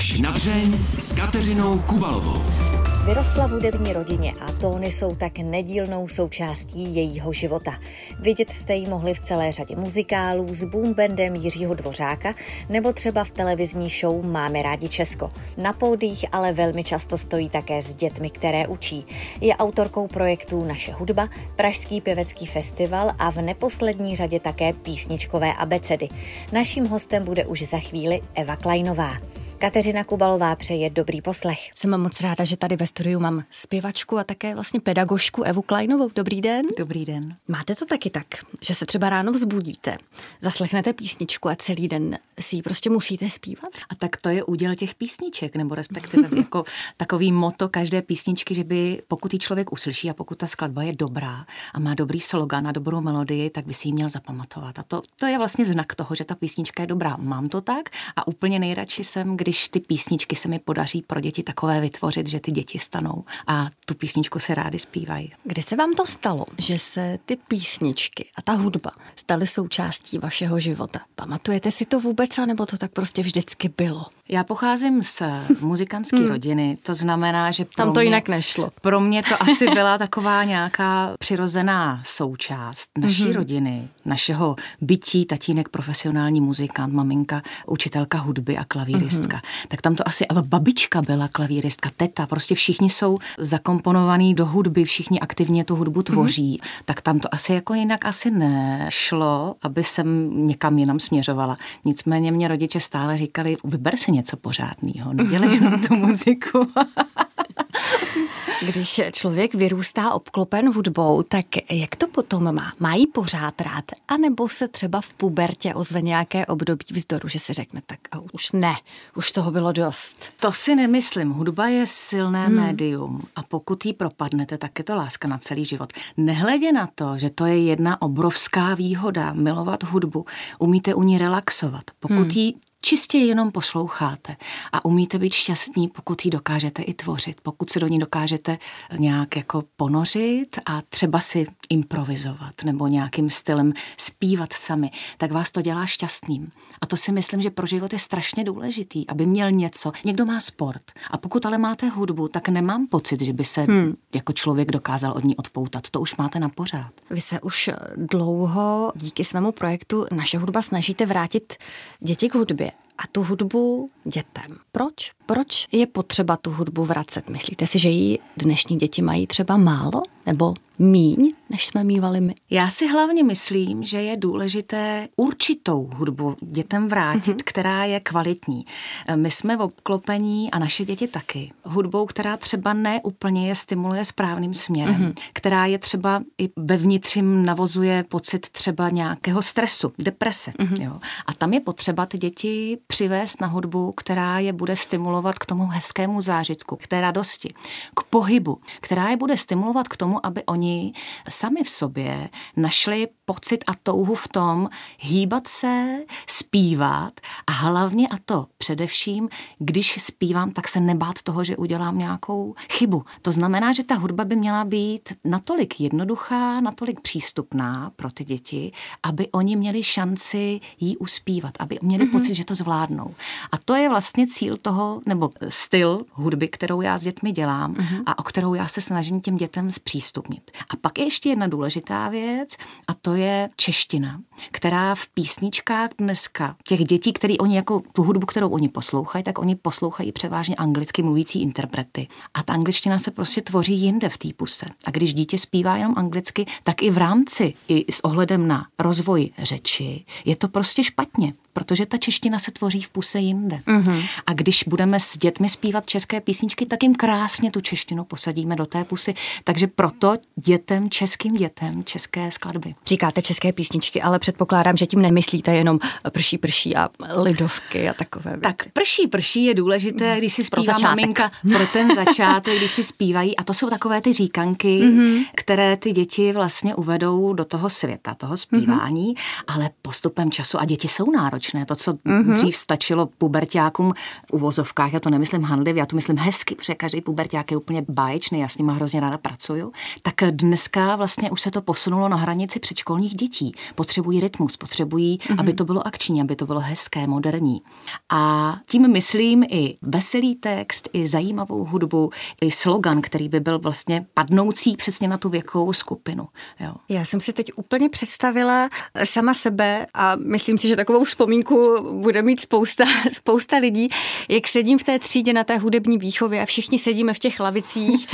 Až na dřeň s Kateřinou Kubalovou. Vyrostla v hudební rodině a tóny jsou tak nedílnou součástí jejího života. Vidět jste ji mohli v celé řadě muzikálů s boombandem Jiřího Dvořáka nebo třeba v televizní show Máme rádi Česko. Na pódích ale velmi často stojí také s dětmi, které učí. Je autorkou projektů Naše hudba, Pražský pěvecký festival a v neposlední řadě také písničkové abecedy. Naším hostem bude už za chvíli Eva Kleinová. Kateřina Kubalová přeje dobrý poslech. Jsem moc ráda, že tady ve studiu mám zpěvačku a také vlastně pedagožku Evu Kleinovou. Dobrý den. Dobrý den. Máte to taky tak, že se třeba ráno vzbudíte, zaslechnete písničku a celý den si ji prostě musíte zpívat? A tak to je úděl těch písniček, nebo respektive jako takový moto každé písničky, že by pokud ji člověk uslyší a pokud ta skladba je dobrá a má dobrý slogan a dobrou melodii, tak by si ji měl zapamatovat. A to, to je vlastně znak toho, že ta písnička je dobrá. Mám to tak a úplně nejradši jsem, kdy když ty písničky se mi podaří pro děti takové vytvořit, že ty děti stanou a tu písničku se rádi zpívají. Kdy se vám to stalo, že se ty písničky a ta hudba staly součástí vašeho života? Pamatujete si to vůbec, nebo to tak prostě vždycky bylo? Já pocházím z muzikantské hmm. rodiny, to znamená, že tam to mě, jinak nešlo. Pro mě to asi byla taková nějaká přirozená součást naší hmm. rodiny, našeho bytí, tatínek profesionální muzikant, maminka učitelka hudby a klavíristka. Hmm. Tak tam to asi, ale babička byla klavíristka, teta, prostě všichni jsou zakomponovaní do hudby, všichni aktivně tu hudbu tvoří. Hmm. Tak tam to asi jako jinak asi nešlo, aby jsem někam jinam směřovala. Nicméně mě rodiče stále říkali, vyber si něco pořádného, nedělej jenom tu muziku. Když člověk vyrůstá obklopen hudbou, tak jak to potom má? Má jí pořád rád? A nebo se třeba v pubertě ozve nějaké období vzdoru, že si řekne, tak už ne, už toho bylo dost. To si nemyslím. Hudba je silné hmm. médium a pokud jí propadnete, tak je to láska na celý život. Nehledě na to, že to je jedna obrovská výhoda, milovat hudbu, umíte u ní relaxovat. Pokud hmm. jí čistě jenom posloucháte a umíte být šťastní, pokud ji dokážete i tvořit, pokud se do ní dokážete nějak jako ponořit a třeba si improvizovat nebo nějakým stylem zpívat sami, tak vás to dělá šťastným. A to si myslím, že pro život je strašně důležitý, aby měl něco. Někdo má sport a pokud ale máte hudbu, tak nemám pocit, že by se hmm. jako člověk dokázal od ní odpoutat. To už máte na pořád. Vy se už dlouho díky svému projektu Naše hudba snažíte vrátit děti k hudbě a tu hudbu dětem. Proč? Proč je potřeba tu hudbu vracet? Myslíte si, že ji dnešní děti mají třeba málo? Nebo míň, než jsme mývali my? Já si hlavně myslím, že je důležité určitou hudbu dětem vrátit, mm-hmm. která je kvalitní. My jsme v obklopení a naše děti taky. Hudbou, která třeba ne úplně je stimuluje správným směrem, mm-hmm. která je třeba i vevnitřím navozuje pocit třeba nějakého stresu, deprese. Mm-hmm. Jo. A tam je potřeba ty děti přivést na hudbu, která je bude stimulovat k tomu hezkému zážitku, k té radosti, k pohybu, která je bude stimulovat k tomu, aby oni sami v sobě našli pocit a touhu v tom hýbat se, zpívat a hlavně a to především, když zpívám, tak se nebát toho, že udělám nějakou chybu. To znamená, že ta hudba by měla být natolik jednoduchá, natolik přístupná pro ty děti, aby oni měli šanci jí uspívat, aby měli mm-hmm. pocit, že to zvládnou. A to je vlastně cíl toho, nebo styl hudby, kterou já s dětmi dělám mm-hmm. a o kterou já se snažím těm dětem zpřístupnit. A pak je ještě jedna důležitá věc a to je čeština, která v písničkách dneska těch dětí, který oni jako tu hudbu, kterou oni poslouchají, tak oni poslouchají převážně anglicky mluvící interprety. A ta angličtina se prostě tvoří jinde v té puse. A když dítě zpívá jenom anglicky, tak i v rámci, i s ohledem na rozvoj řeči, je to prostě špatně protože ta čeština se tvoří v puse jinde. Mm-hmm. A když budeme s dětmi zpívat české písničky, tak jim krásně tu češtinu posadíme do té pusy. Takže proto dětem, českým dětem, české skladby. Říkáte české písničky, ale předpokládám, že tím nemyslíte jenom prší, prší a lidovky a takové věci. Tak prší, prší je důležité, když si zpívá pro maminka pro ten začátek, když si zpívají. A to jsou takové ty říkanky, mm-hmm. které ty děti vlastně uvedou do toho světa, toho zpívání, mm-hmm. ale postupem času, a děti jsou národní, náročné. To, co mm-hmm. dřív stačilo pubertákům v uvozovkách, já to nemyslím handlivě, já to myslím hezky, protože každý puberták je úplně báječný, já s nima hrozně ráda pracuju. Tak dneska vlastně už se to posunulo na hranici předškolních dětí. Potřebují rytmus, potřebují, mm-hmm. aby to bylo akční, aby to bylo hezké, moderní. A tím myslím i veselý text, i zajímavou hudbu, i slogan, který by byl vlastně padnoucí přesně na tu věkovou skupinu. Jo. Já jsem si teď úplně představila sama sebe a myslím si, že takovou vzpomínku bude mít spousta, spousta lidí, jak sedím v té třídě na té hudební výchově a všichni sedíme v těch lavicích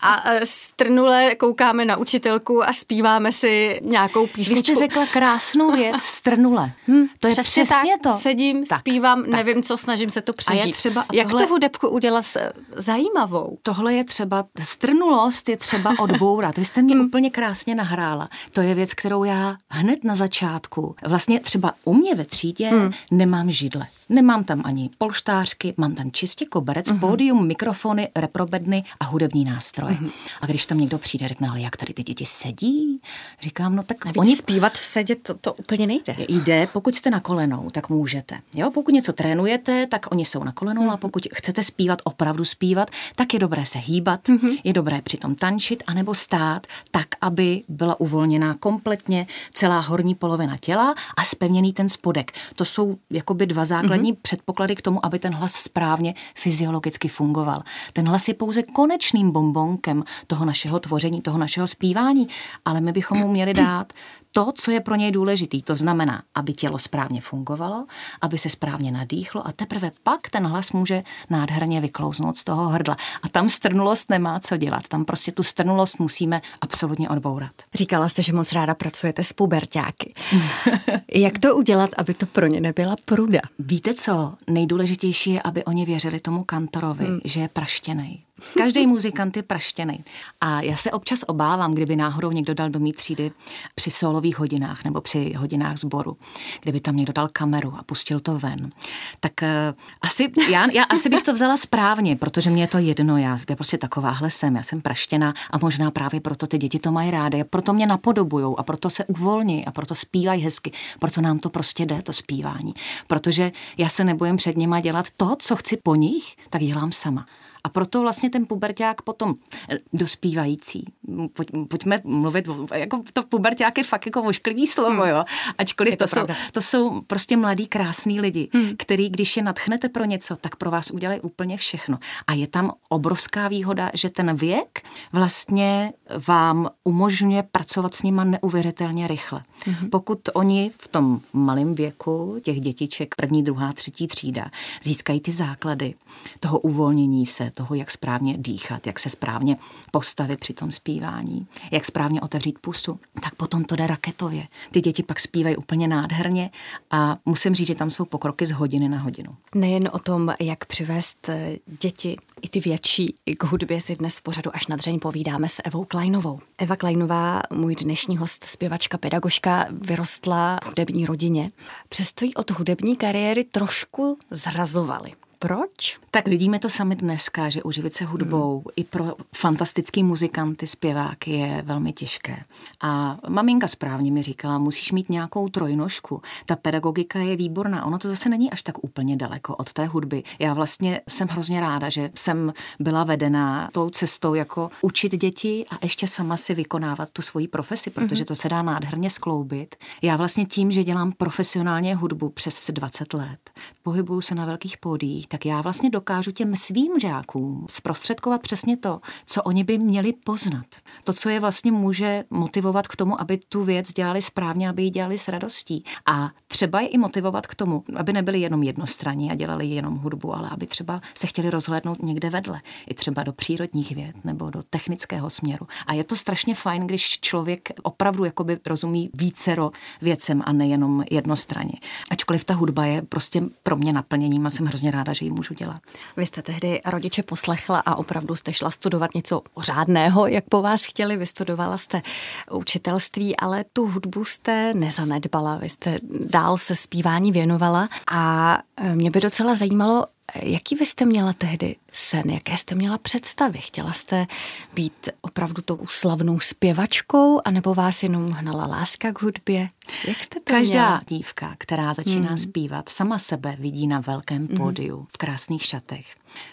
a strnule koukáme na učitelku a zpíváme si nějakou písničku. Vy jste řekla krásnou věc, strnule. Hm, to je přesně, přesně tak, to. Sedím, tak, zpívám, tak. nevím co, snažím se to přežít. A třeba, jak tohle, tu hudebku udělat eh, zajímavou? Tohle je třeba, strnulost je třeba odbourat. Vy jste mě hm. úplně krásně nahrála. To je věc, kterou já hned na začátku, vlastně třeba u mě ve třídě. Nemám židle. Nemám tam ani polštářky, mám tam čistě koberec, uh-huh. pódium, mikrofony, reprobedny a hudební nástroje. Uh-huh. A když tam někdo přijde, řekne, ale jak tady ty děti sedí? Říkám, no tak Navíc oni... zpívat v sedě, to, to úplně nejde. Jde, pokud jste na kolenou, tak můžete. Jo, pokud něco trénujete, tak oni jsou na kolenou uh-huh. a pokud chcete zpívat, opravdu zpívat, tak je dobré se hýbat, uh-huh. je dobré přitom tančit anebo stát tak, aby byla uvolněná kompletně celá horní polovina těla a spevněný ten spodek. To jsou jakoby dva základní základní mm-hmm. předpoklady k tomu, aby ten hlas správně fyziologicky fungoval. Ten hlas je pouze konečným bombonkem toho našeho tvoření, toho našeho zpívání, ale my bychom mu měli dát to, co je pro něj důležitý. To znamená, aby tělo správně fungovalo, aby se správně nadýchlo a teprve pak ten hlas může nádherně vyklouznout z toho hrdla. A tam strnulost nemá co dělat. Tam prostě tu strnulost musíme absolutně odbourat. Říkala jste, že moc ráda pracujete s pubertáky. Jak to udělat, aby to pro ně nebyla pruda? Víte co? Nejdůležitější je, aby oni věřili tomu kantorovi, hmm. že je praštěnej. Každý muzikant je praštěný. A já se občas obávám, kdyby náhodou někdo dal do mý třídy při solových hodinách nebo při hodinách sboru, kdyby tam někdo dal kameru a pustil to ven. Tak uh, asi, já, já asi bych to vzala správně, protože mě je to jedno. Já, já prostě takováhle jsem, já jsem praštěná a možná právě proto ty děti to mají rády. Proto mě napodobujou a proto se uvolní a proto zpívají hezky. Proto nám to prostě jde, to zpívání. Protože já se nebojím před nima dělat to, co chci po nich, tak dělám sama. A proto vlastně ten puberták potom eh, dospívající, pojď, pojďme mluvit, jako to puberták je fakt jako ošklivý slovo, hmm. jo, ačkoliv to, to, jsou, to jsou prostě mladí krásní lidi, hmm. který když je natchnete pro něco, tak pro vás udělají úplně všechno. A je tam obrovská výhoda, že ten věk vlastně vám umožňuje pracovat s nima neuvěřitelně rychle. Hmm. Pokud oni v tom malém věku, těch dětiček první, druhá, třetí třída, získají ty základy toho uvolnění se, toho, jak správně dýchat, jak se správně postavit při tom zpívání, jak správně otevřít pusu, tak potom to jde raketově. Ty děti pak zpívají úplně nádherně a musím říct, že tam jsou pokroky z hodiny na hodinu. Nejen o tom, jak přivést eh, děti, i ty větší, k hudbě si dnes v pořadu až na dřeň povídáme s Evou Kleinovou. Eva Kleinová, můj dnešní host, zpěvačka, pedagožka, vyrostla v hudební rodině. Přesto jí od hudební kariéry trošku zrazovali. Proč? Tak vidíme to sami dneska, že uživit se hudbou hmm. i pro fantastický muzikanty, zpěváky je velmi těžké. A maminka správně mi říkala, musíš mít nějakou trojnožku. Ta pedagogika je výborná. Ono to zase není až tak úplně daleko od té hudby. Já vlastně jsem hrozně ráda, že jsem byla vedená tou cestou jako učit děti a ještě sama si vykonávat tu svoji profesi, protože hmm. to se dá nádherně skloubit. Já vlastně tím, že dělám profesionálně hudbu přes 20 let, pohybuju se na velkých pódiích, tak já vlastně dokážu těm svým žákům zprostředkovat přesně to, co oni by měli poznat. To, co je vlastně může motivovat k tomu, aby tu věc dělali správně, aby ji dělali s radostí. A třeba je i motivovat k tomu, aby nebyli jenom jednostranní a dělali jenom hudbu, ale aby třeba se chtěli rozhlédnout někde vedle, i třeba do přírodních věd nebo do technického směru. A je to strašně fajn, když člověk opravdu jakoby rozumí vícero věcem a nejenom jednostranně. Ačkoliv ta hudba je prostě pro mě naplněním a jsem hrozně ráda, že ji můžu dělat. Vy jste tehdy rodiče poslechla a opravdu jste šla studovat něco řádného, jak po vás chtěli. Vystudovala jste učitelství, ale tu hudbu jste nezanedbala. Vy jste dál se zpívání věnovala a e, mě by docela zajímalo, Jaký vy jste měla tehdy sen? Jaké jste měla představy? Chtěla jste být opravdu tou slavnou zpěvačkou, anebo vás jenom hnala láska k hudbě? Jak jste to Každá měla? dívka, která začíná hmm. zpívat, sama sebe vidí na velkém hmm. pódiu, v krásných šatech,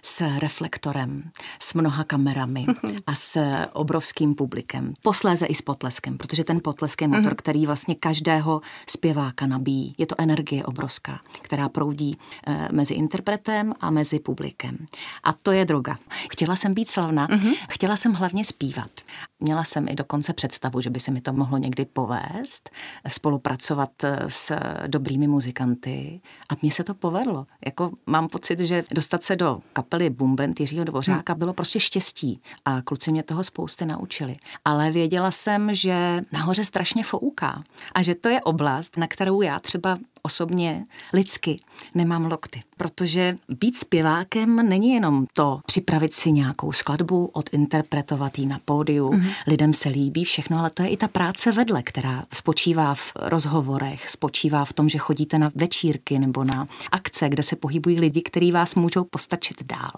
s reflektorem, s mnoha kamerami a s obrovským publikem. Posléze i s potleskem, protože ten potlesk je motor, hmm. který vlastně každého zpěváka nabíjí. Je to energie obrovská, která proudí eh, mezi interpretem a mezi publikem. A to je droga. Chtěla jsem být slavná, hmm. chtěla jsem hlavně zpívat. Měla jsem i dokonce představu, že by se mi to mohlo někdy povést, spolupracovat eh, s dobrými muzikanty a mně se to povedlo. Jako mám pocit, že dostat se do kapely Bumbent Jiřího Dvořáka hmm. bylo prostě štěstí a kluci mě toho spousty naučili. Ale věděla jsem, že nahoře strašně fouká a že to je oblast, na kterou já třeba osobně lidsky nemám lokty. Protože být zpěvákem není jenom to připravit si nějakou skladbu, odinterpretovat ji na pódiu, mm-hmm. lidem se líbí všechno, ale to je i ta práce vedle, která spočívá v rozhovorech, spočívá v tom, že chodíte na večírky nebo na akce, kde se pohybují lidi, kteří vás můžou postačit dál.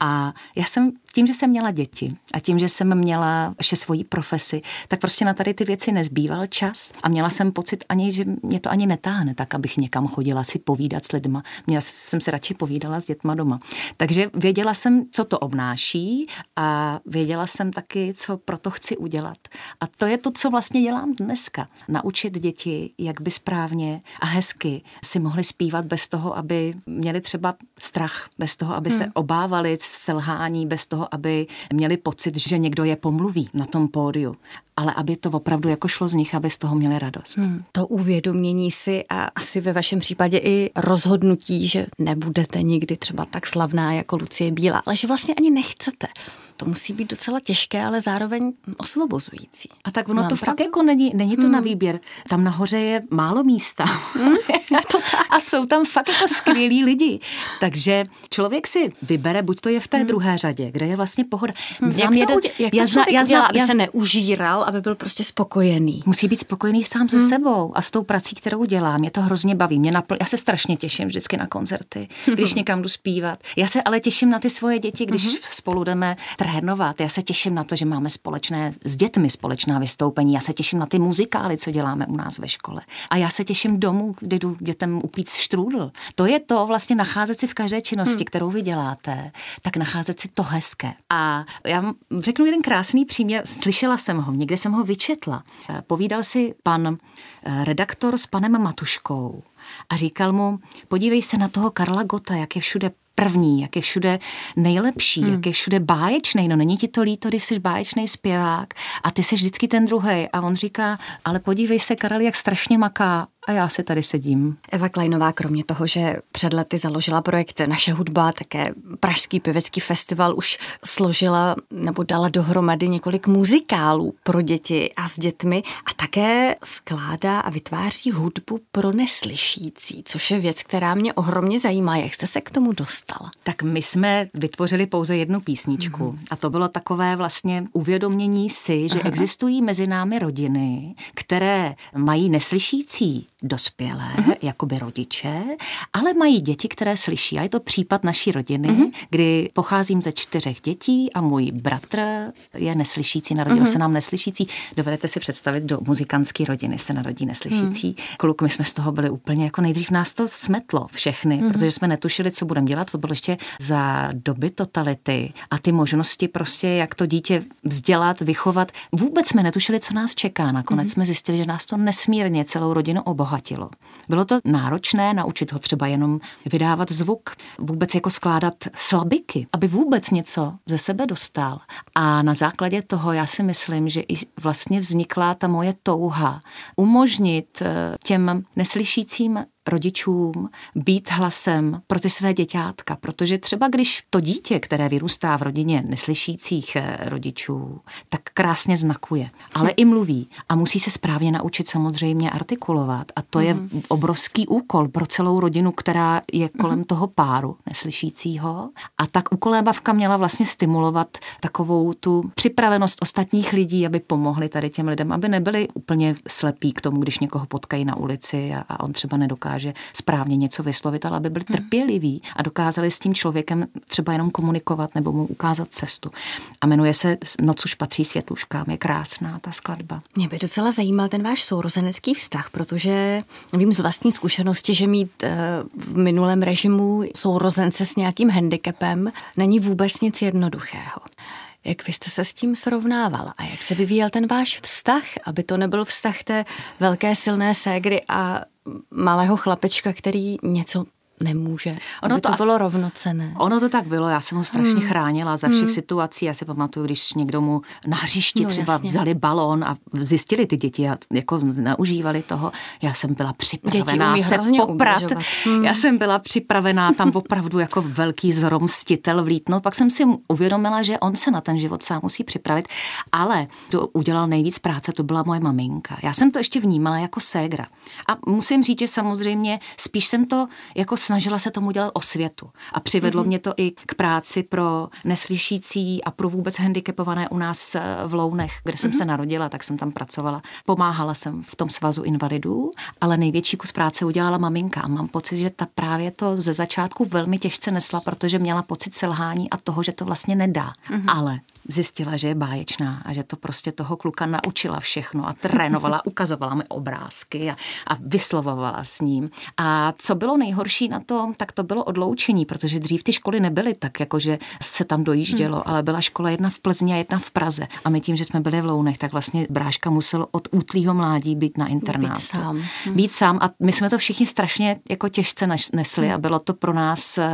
A já jsem tím, že jsem měla děti a tím, že jsem měla ještě svoji profesi, tak prostě na tady ty věci nezbýval čas a měla jsem pocit ani, že mě to ani netáhne tak, abych někam chodila si povídat s lidma. Měla jsem se radši povídala s dětma doma. Takže věděla jsem, co to obnáší a věděla jsem taky, co proto chci udělat. A to je to, co vlastně dělám dneska. Naučit děti, jak by správně a hezky si mohli zpívat bez toho, aby měli třeba strach, bez toho, aby hmm. se obávali selhání, bez toho, aby měli pocit, že někdo je pomluví na tom pódiu ale aby to opravdu jako šlo z nich, aby z toho měli radost. Hmm. To uvědomění si a asi ve vašem případě i rozhodnutí, že nebudete nikdy třeba tak slavná jako Lucie Bílá, ale že vlastně ani nechcete. To musí být docela těžké, ale zároveň osvobozující. A tak ono Mám to pravdu? fakt jako není, není to hmm. na výběr. Tam nahoře je málo místa. Hmm. to tak. A jsou tam fakt jako skvělí lidi. Takže člověk si vybere, buď to je v té hmm. druhé řadě, kde je vlastně pohoda. Hmm. Jak, jeden, to, udě, jak já to zna, já zna, aby já, se neužíral, aby byl prostě spokojený. Musí být spokojený sám se hmm. sebou a s tou prací, kterou dělám. Mě to hrozně baví. Mě napl- já se strašně těším vždycky na koncerty, když někam jdu zpívat. Já se ale těším na ty svoje děti, když hmm. spolu jdeme trénovat. Já se těším na to, že máme společné s dětmi společná vystoupení. Já se těším na ty muzikály, co děláme u nás ve škole. A já se těším domů, kdy jdu dětem upít štrůdl. To je to vlastně nacházet si v každé činnosti, hmm. kterou vy děláte, tak nacházet si to hezké. A já řeknu jeden krásný příměr. Slyšela jsem ho, někde jsem ho vyčetla. Povídal si pan eh, redaktor s panem Matuškou a říkal mu, podívej se na toho Karla Gota, jak je všude první, jak je všude nejlepší, hmm. jak je všude báječný. No není ti to líto, když jsi báječný zpěvák a ty jsi vždycky ten druhý. A on říká, ale podívej se, Karel, jak strašně maká a já si tady sedím. Eva Kleinová, kromě toho, že před lety založila projekt Naše hudba, také Pražský pěvecký festival už složila nebo dala dohromady několik muzikálů pro děti a s dětmi a také skládá a vytváří hudbu pro neslyšící, což je věc, která mě ohromně zajímá. Jak jste se k tomu dostala? Tak my jsme vytvořili pouze jednu písničku mm. a to bylo takové vlastně uvědomění si, že Aha. existují mezi námi rodiny, které mají neslyšící dospělé, mm-hmm. jakoby rodiče, ale mají děti, které slyší. A je to případ naší rodiny, mm-hmm. kdy pocházím ze čtyřech dětí a můj bratr je neslyšící, narodil mm-hmm. se nám neslyšící. Dovedete si představit, do muzikantské rodiny se narodí neslyšící. Mm. Kluk, my jsme z toho byli úplně, jako nejdřív nás to smetlo všechny, mm-hmm. protože jsme netušili, co budeme dělat. To bylo ještě za doby totality a ty možnosti prostě, jak to dítě vzdělat, vychovat. Vůbec jsme netušili, co nás čeká. Nakonec mm-hmm. jsme zjistili, že nás to nesmírně celou rodinu obohatilo obohatilo. Bylo to náročné naučit ho třeba jenom vydávat zvuk, vůbec jako skládat slabiky, aby vůbec něco ze sebe dostal. A na základě toho já si myslím, že i vlastně vznikla ta moje touha umožnit eh, těm neslyšícím rodičům být hlasem pro ty své děťátka, protože třeba když to dítě, které vyrůstá v rodině neslyšících eh, rodičů, tak krásně znakuje, ale i mluví a musí se správně naučit samozřejmě artikulovat a to je mhm. obrovský úkol pro celou rodinu, která je kolem mm. toho páru neslyšícího a tak ukolébavka měla vlastně stimulovat takovou tu připravenost ostatních lidí, aby pomohli tady těm lidem, aby nebyli úplně slepí k tomu, když někoho potkají na ulici a, a on třeba nedokáže nedokáže správně něco vyslovit, ale aby byli hmm. trpěliví a dokázali s tím člověkem třeba jenom komunikovat nebo mu ukázat cestu. A jmenuje se Noc už patří světluškám. Je krásná ta skladba. Mě by docela zajímal ten váš sourozenecký vztah, protože vím z vlastní zkušenosti, že mít eh, v minulém režimu sourozence s nějakým handicapem není vůbec nic jednoduchého. Jak vy jste se s tím srovnával a jak se vyvíjel ten váš vztah, aby to nebyl vztah té velké silné ségry a malého chlapečka, který něco nemůže. Ono to, to bylo rovnocené. Ono to tak bylo, já jsem ho strašně hmm. chránila za všech hmm. situací. Já si pamatuju, když někdo mu na hřišti no, třeba jasně. vzali balón a zjistili ty děti a jako naužívali toho. Já jsem byla připravená se poprat. Hmm. Já jsem byla připravená tam opravdu jako velký zromstitel vlítnout. Pak jsem si uvědomila, že on se na ten život sám musí připravit, ale to udělal nejvíc práce, to byla moje maminka. Já jsem to ještě vnímala jako ségra. A musím říct, že samozřejmě spíš jsem to jako snažila se tomu dělat osvětu. A přivedlo mm-hmm. mě to i k práci pro neslyšící a pro vůbec handicapované u nás eh, v Lounech, kde jsem mm-hmm. se narodila, tak jsem tam pracovala. Pomáhala jsem v tom svazu invalidů, ale největší kus práce udělala maminka. A mám pocit, že ta právě to ze začátku velmi těžce nesla, protože měla pocit selhání a toho, že to vlastně nedá. Mm-hmm. Ale zjistila, že je báječná a že to prostě toho kluka naučila všechno a trénovala, ukazovala mi obrázky a, a vyslovovala s ním. A co bylo nejhorší na tom, tak to bylo odloučení, protože dřív ty školy nebyly tak, jako že se tam dojíždělo, hmm. ale byla škola jedna v Plzni a jedna v Praze. A my tím, že jsme byli v Lounech, tak vlastně Bráška musel od útlýho mládí být na internátu. Být sám. Hmm. Být sám a my jsme to všichni strašně jako těžce nesli hmm. a bylo to pro nás eh,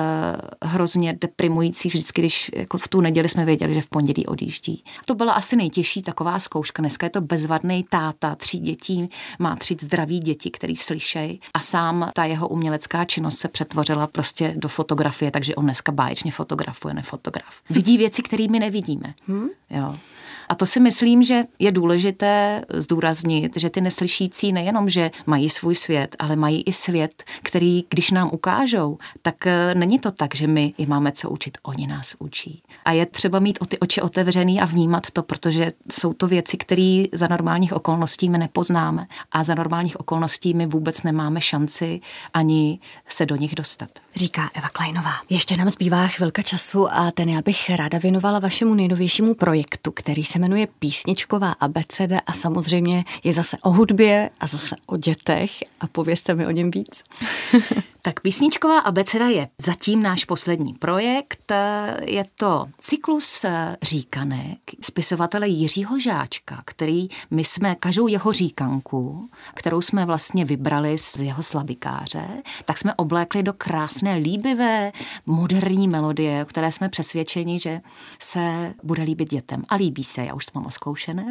hrozně deprimující vždycky, když jako v tu neděli jsme věděli, že v pondělí odjíždí. To byla asi nejtěžší taková zkouška. Dneska je to bezvadný táta, tří dětí, má tři zdraví děti, který slyšejí a sám ta jeho umělecká činnost se přetvořila prostě do fotografie, takže on dneska báječně fotografuje, nefotograf. Vidí věci, které my nevidíme. Hmm? Jo. A to si myslím, že je důležité zdůraznit, že ty neslyšící nejenom, že mají svůj svět, ale mají i svět, který, když nám ukážou, tak eh, není to tak, že my je máme co učit, oni nás učí. A je třeba mít o ty oči otevřený a vnímat to, protože jsou to věci, které za normálních okolností my nepoznáme a za normálních okolností my vůbec nemáme šanci ani se do nich dostat. Říká Eva Kleinová. Ještě nám zbývá chvilka času a ten já bych ráda věnovala vašemu nejnovějšímu projektu, který se jmenuje Písničková abeceda a samozřejmě je zase o hudbě a zase o dětech a povězte mi o něm víc. Tak písničková abeceda je zatím náš poslední projekt. Je to cyklus říkanek spisovatele Jiřího Žáčka, který my jsme každou jeho říkanku, kterou jsme vlastně vybrali z jeho slabikáře, tak jsme oblékli do krásné, líbivé, moderní melodie, o které jsme přesvědčeni, že se bude líbit dětem. A líbí se, já už to mám oskoušené,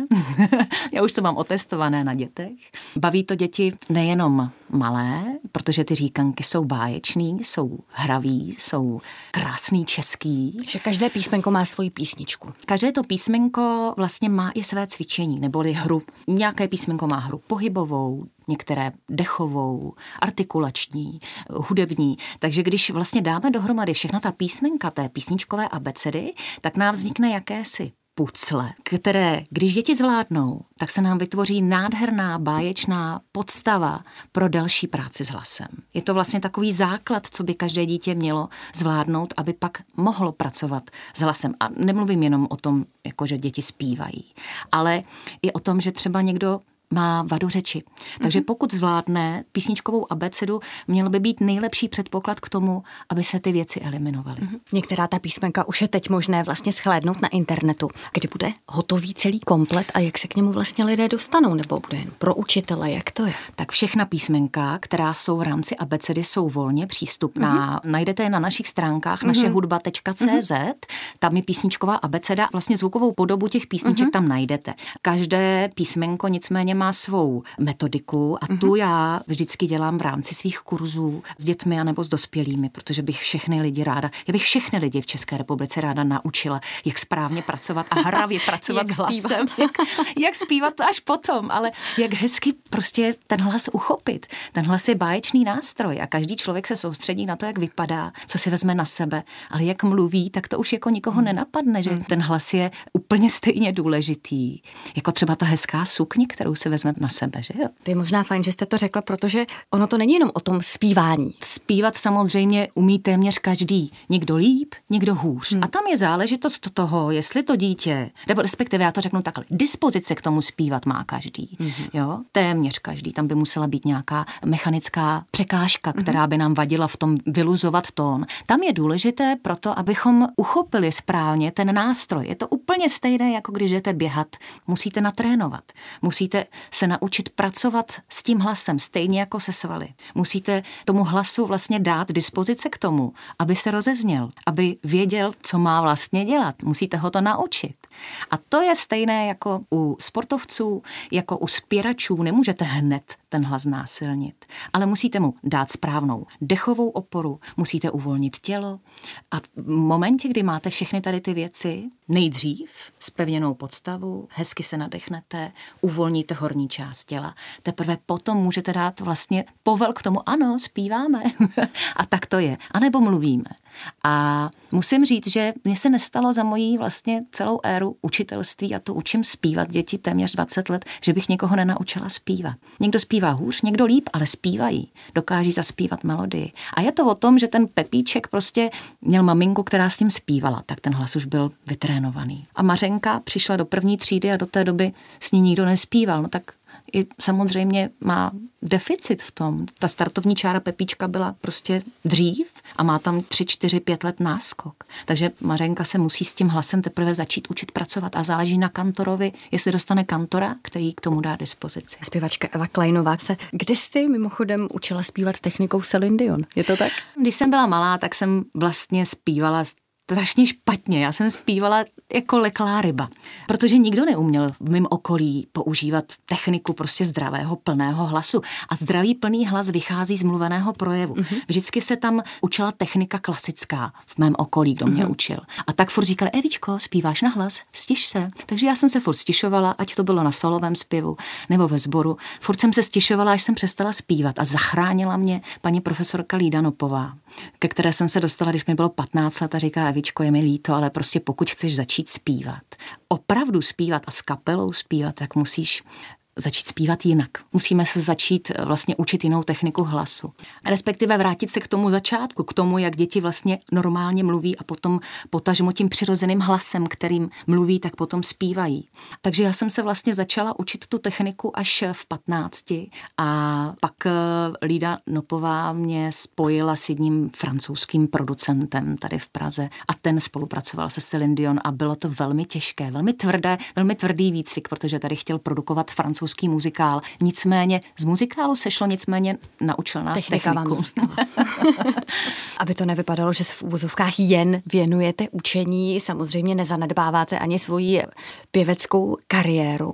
já už to mám otestované na dětech. Baví to děti nejenom malé, protože ty říkanky jsou báječný, jsou hraví, jsou krásný český. Že každé písmenko má svoji písničku. Každé to písmenko vlastně má i své cvičení, neboli hru. Nějaké písmenko má hru pohybovou, některé dechovou, artikulační, hudební. Takže když vlastně dáme dohromady všechna ta písmenka té písničkové abecedy, tak nám vznikne jakési pucle, které, když děti zvládnou, tak se nám vytvoří nádherná, báječná podstava pro další práci s hlasem. Je to vlastně takový základ, co by každé dítě mělo zvládnout, aby pak mohlo pracovat s hlasem. A nemluvím jenom o tom, jako že děti zpívají, ale i o tom, že třeba někdo má vadu řeči. Takže mhm. pokud zvládne písničkovou abecedu, měl by být nejlepší předpoklad k tomu, aby se ty věci eliminovaly. Mhm. Některá ta písmenka už je teď možné vlastně schlédnout na internetu. Kdy bude hotový celý komplet a jak se k němu vlastně lidé dostanou? Nebo bude jen pro učitele? Jak to je? Tak všechna písmenka, která jsou v rámci abecedy, jsou volně přístupná. Mm-hmm. Najdete je na našich stránkách mm-hmm. našehudba.cz. Mm-hmm. Tam je písničková abeceda. Vlastně zvukovou podobu těch písniček mm-hmm. tam najdete. Každé písmenko nicméně má svou metodiku a mm-hmm. tu já vždycky dělám v rámci svých kurzů s dětmi a nebo s dospělými, protože bych všechny lidi ráda, já bych všechny lidi v České republice ráda naučila, jak správně pracovat a hravě pracovat s hlasem. jak, jak zpívat to až potom, ale jak hezky prostě ten hlas uchopit. Ten hlas je báječný nástroj a každý člověk se soustředí na to, jak vypadá, co si vezme na sebe, ale jak mluví, tak to už jako nikoho nenapadne, že mhm. ten hlas je úplně stejně důležitý. Jako třeba ta hezká sukně, kterou se si vezme na sebe, že jo? To je možná fajn, že jste to řekla, protože ono to není jenom o tom zpívání. Zpívat samozřejmě umí téměř každý. Někdo líp, někdo hůř. Hmm. A tam je záležitost toho, jestli to dítě, nebo respektive já to řeknu takhle, dispozice k tomu zpívat má každý. Hmm. Jo? Téměř každý. Tam by musela být nějaká mechanická překážka, hmm. která by nám vadila v tom vyluzovat tón. Tam je důležité proto, abychom uchopili správně ten nástroj. Je to úplně stejné, jako když jdete běhat. Musíte natrénovat. Musíte se naučit pracovat s tím hlasem, stejně jako se svaly. Musíte tomu hlasu vlastně dát dispozice k tomu, aby se rozezněl, aby věděl, co má vlastně dělat. Musíte ho to naučit. A to je stejné jako u sportovců, jako u spěračů. Nemůžete hned ten hlas násilnit, ale musíte mu dát správnou dechovou oporu, musíte uvolnit tělo a v momentě, kdy máte všechny tady ty věci, nejdřív spevněnou podstavu, hezky se nadechnete, uvolníte horní část těla, teprve potom můžete dát vlastně povel k tomu, ano, zpíváme a tak to je, anebo mluvíme. A musím říct, že mně se nestalo za mojí vlastně celou éru učitelství a to učím zpívat děti téměř 20 let, že bych někoho nenaučila zpívat. Někdo zpívá hůř, někdo líp, ale zpívají. Dokáží zaspívat melodii. A je to o tom, že ten Pepíček prostě měl maminku, která s ním zpívala, tak ten hlas už byl vytrénovaný. A Mařenka přišla do první třídy a do té doby s ní nikdo nespíval. No tak i samozřejmě má deficit v tom. Ta startovní čára Pepíčka byla prostě dřív a má tam 3, 4, 5 let náskok. Takže Mařenka se musí s tím hlasem teprve začít učit pracovat a záleží na kantorovi, jestli dostane kantora, který k tomu dá dispozici. Zpěvačka Eva Kleinová se kdy jsi mimochodem učila zpívat technikou Celine Dion? Je to tak? Když jsem byla malá, tak jsem vlastně zpívala strašně špatně. Já jsem zpívala jako leklá ryba, protože nikdo neuměl v mém okolí používat techniku prostě zdravého plného hlasu. A zdravý plný hlas vychází z mluveného projevu. Mm-hmm. Vždycky se tam učila technika klasická v mém okolí, kdo mě mm-hmm. učil. A tak furt říkali, Evičko, zpíváš na hlas, stiš se. Takže já jsem se furt stišovala, ať to bylo na solovém zpěvu nebo ve sboru. Furt jsem se stišovala, až jsem přestala zpívat a zachránila mě paní profesorka Lída Nopová, ke které jsem se dostala, když mi bylo 15 let a říká, Evičko, je mi líto, ale prostě pokud chceš začít zpívat, opravdu zpívat a s kapelou zpívat, tak musíš začít zpívat jinak. Musíme se začít eh, vlastně učit jinou techniku hlasu. Respektive vrátit se k tomu začátku, k tomu, jak děti vlastně normálně mluví a potom potažmo tím přirozeným hlasem, kterým mluví, tak potom zpívají. Takže já jsem se vlastně začala učit tu techniku až v 15 a pak eh, Lída Nopová mě spojila s jedním francouzským producentem tady v Praze a ten spolupracoval se Celine Dion a bylo to velmi těžké, velmi tvrdé, velmi tvrdý výcvik, protože tady chtěl produkovat francouzský francouzský muzikál. Nicméně z muzikálu sešlo, nicméně naučil nás Technika techniku. Aby to nevypadalo, že se v úvozovkách jen věnujete učení, samozřejmě nezanedbáváte ani svoji pěveckou kariéru.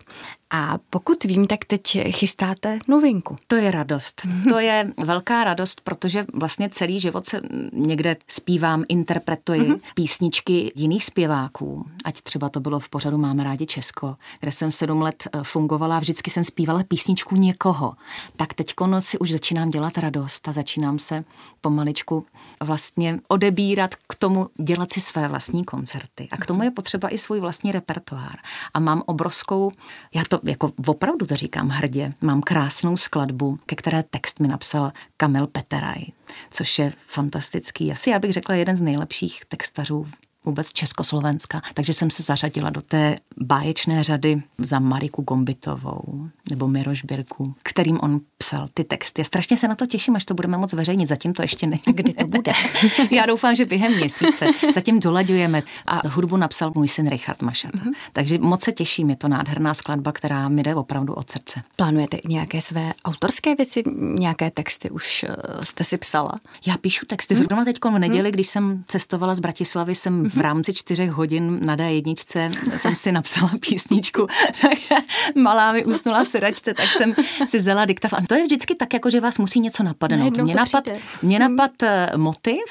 A pokud vím, tak teď chystáte novinku. To je radost. To je velká radost, protože vlastně celý život se někde zpívám, interpretuji mm-hmm. písničky jiných zpěváků. Ať třeba to bylo v pořadu Máme rádi Česko, kde jsem sedm let eh, fungovala a vždycky jsem zpívala písničku někoho. Tak teď si už začínám dělat radost a začínám se pomaličku vlastně odebírat k tomu dělat si své vlastní koncerty. A k tomu je potřeba i svůj vlastní repertoár. A mám obrovskou, já to jako opravdu to říkám hrdě, mám krásnou skladbu, ke které text mi napsal Kamil Peteraj, což je fantastický. Asi já bych řekla jeden z nejlepších textařů vůbec Československa. Takže jsem se zařadila do té báječné řady za Mariku Gombitovou nebo Miroš Birku, kterým on psal ty texty. Já strašně se na to těším, až to budeme moc veřejnit. Zatím to ještě není. Kdy to bude? Já doufám, že během měsíce. Zatím dolaďujeme. A hudbu napsal můj syn Richard Mašat. Mm-hmm. Takže moc se těším. Je to nádherná skladba, která mi jde opravdu od srdce. Plánujete nějaké své autorské věci, nějaké texty už eh, jste si psala? Já píšu texty. Mhm. Zrovna teď v neděli, když jsem cestovala z Bratislavy, jsem v rámci čtyřech hodin na D1 jsem si napsala písničku, tak malá mi usnula v sedačce, tak jsem si vzala diktav. A to je vždycky tak, jako že vás musí něco napadnout. Mě, napad, mě hmm. napad eh, motiv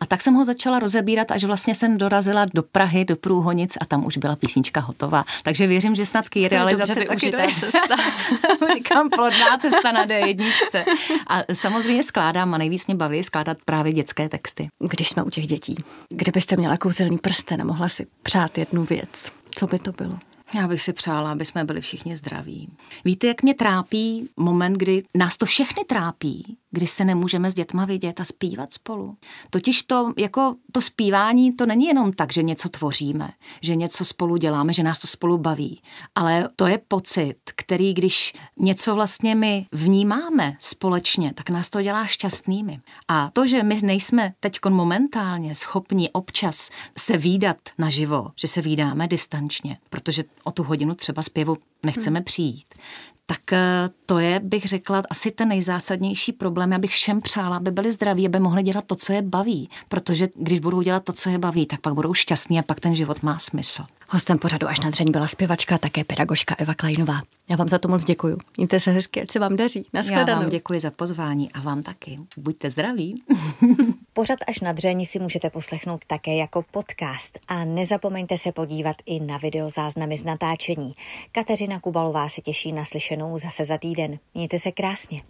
a tak jsem ho začala rozebírat, až vlastně jsem dorazila do Prahy, do Průhonic a tam už byla písnička hotová. Takže věřím, že snad k realizace taky dojde. cesta. Říkám, plodná cesta na D1. A samozřejmě skládám a nejvíc mě baví skládat právě dětské texty. Když jsme u těch dětí, kdybyste měla kouzelný prsten a mohla si přát jednu věc, co by to bylo? Já bych si přála, aby jsme byli všichni zdraví. Víte, jak mě trápí moment, kdy nás to všechny trápí, kdy se nemůžeme s dětma vidět a zpívat spolu. Totiž to, jako to zpívání, to není jenom tak, že něco tvoříme, že něco spolu děláme, že nás to spolu baví, ale to je pocit, který, když něco vlastně my vnímáme společně, tak nás to dělá šťastnými. A to, že my nejsme teď momentálně schopni občas se výdat naživo, že se výdáme distančně, protože o tu hodinu třeba zpěvu nechceme hmm. přijít, tak eh, to je, bych řekla, asi ten nejzásadnější problém. Já bych všem přála, aby byli zdraví, aby mohli dělat to, co je baví. Protože když budou dělat to, co je baví, tak pak budou šťastní a pak ten život má smysl. Hostem pořadu až na dřeň byla zpěvačka, také pedagožka Eva Klajnová. Já vám za to moc děkuji. Mějte se hezky, ať se vám daří. Já vám děkuji za pozvání a vám taky. Buďte zdraví. Pořad až na dřeň si můžete poslechnout také jako podcast a nezapomeňte se podívat i na videozáznamy z natáčení. Kateřina Kubalová se těší na slyšenou zase za týden. Mějte se krásně.